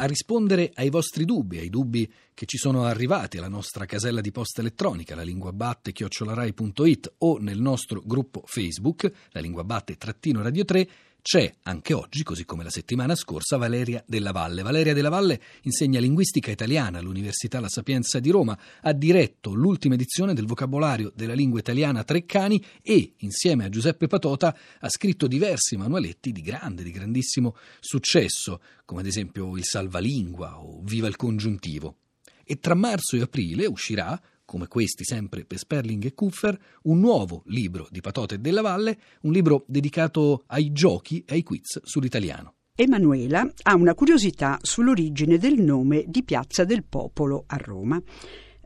a rispondere ai vostri dubbi, ai dubbi che ci sono arrivati alla nostra casella di posta elettronica, la linguabatte chiocciolarai.it o nel nostro gruppo Facebook, la linguabatte trattino radio 3, c'è anche oggi, così come la settimana scorsa, Valeria della Valle. Valeria della Valle insegna linguistica italiana all'Università La Sapienza di Roma, ha diretto l'ultima edizione del vocabolario della lingua italiana Treccani e, insieme a Giuseppe Patota, ha scritto diversi manualetti di grande, di grandissimo successo, come ad esempio il Salvalingua o Viva il congiuntivo. E tra marzo e aprile uscirà come questi sempre per Sperling e Kuffer, un nuovo libro di Patote della Valle, un libro dedicato ai giochi e ai quiz sull'italiano. Emanuela ha una curiosità sull'origine del nome di Piazza del Popolo a Roma.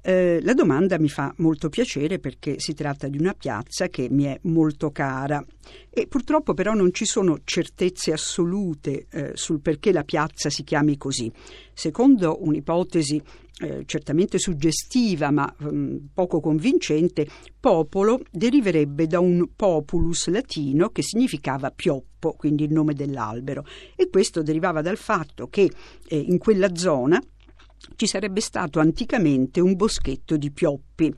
Eh, la domanda mi fa molto piacere perché si tratta di una piazza che mi è molto cara e purtroppo però non ci sono certezze assolute eh, sul perché la piazza si chiami così. Secondo un'ipotesi eh, certamente suggestiva ma um, poco convincente, popolo deriverebbe da un populus latino che significava pioppo, quindi il nome dell'albero, e questo derivava dal fatto che eh, in quella zona ci sarebbe stato anticamente un boschetto di pioppi.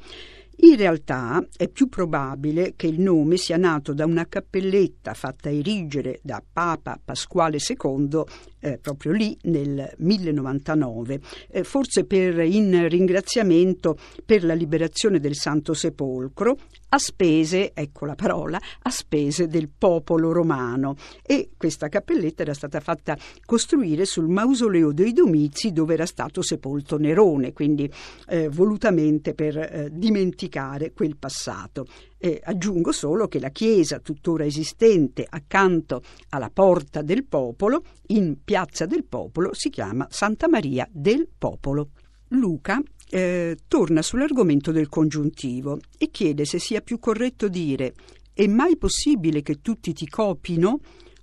In realtà è più probabile che il nome sia nato da una cappelletta fatta erigere da Papa Pasquale II eh, proprio lì nel 1099, eh, forse per, in ringraziamento per la liberazione del Santo Sepolcro a spese, ecco la parola, a spese del popolo romano e questa cappelletta era stata fatta costruire sul mausoleo dei Domizi dove era stato sepolto Nerone, quindi eh, volutamente per eh, dimenticare quel passato. E aggiungo solo che la chiesa tuttora esistente accanto alla Porta del Popolo, in Piazza del Popolo, si chiama Santa Maria del Popolo. Luca eh, torna sull'argomento del congiuntivo e chiede se sia più corretto dire è mai possibile che tutti ti copino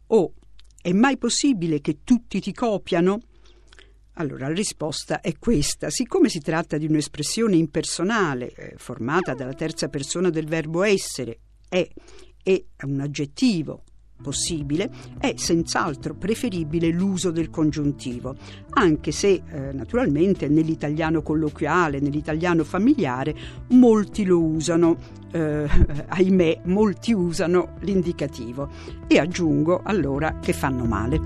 o è mai possibile che tutti ti copiano? Allora, la risposta è questa. Siccome si tratta di un'espressione impersonale, eh, formata dalla terza persona del verbo essere, è, e un aggettivo possibile, è senz'altro preferibile l'uso del congiuntivo, anche se eh, naturalmente nell'italiano colloquiale, nell'italiano familiare, molti lo usano, eh, ahimè, molti usano l'indicativo. E aggiungo allora che fanno male.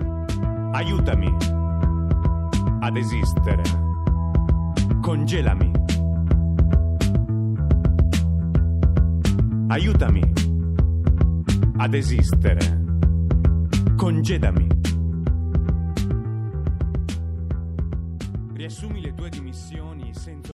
Aiutami ad esistere. Congelami. Aiutami ad esistere. Congedami. Riassumi le tue dimissioni senza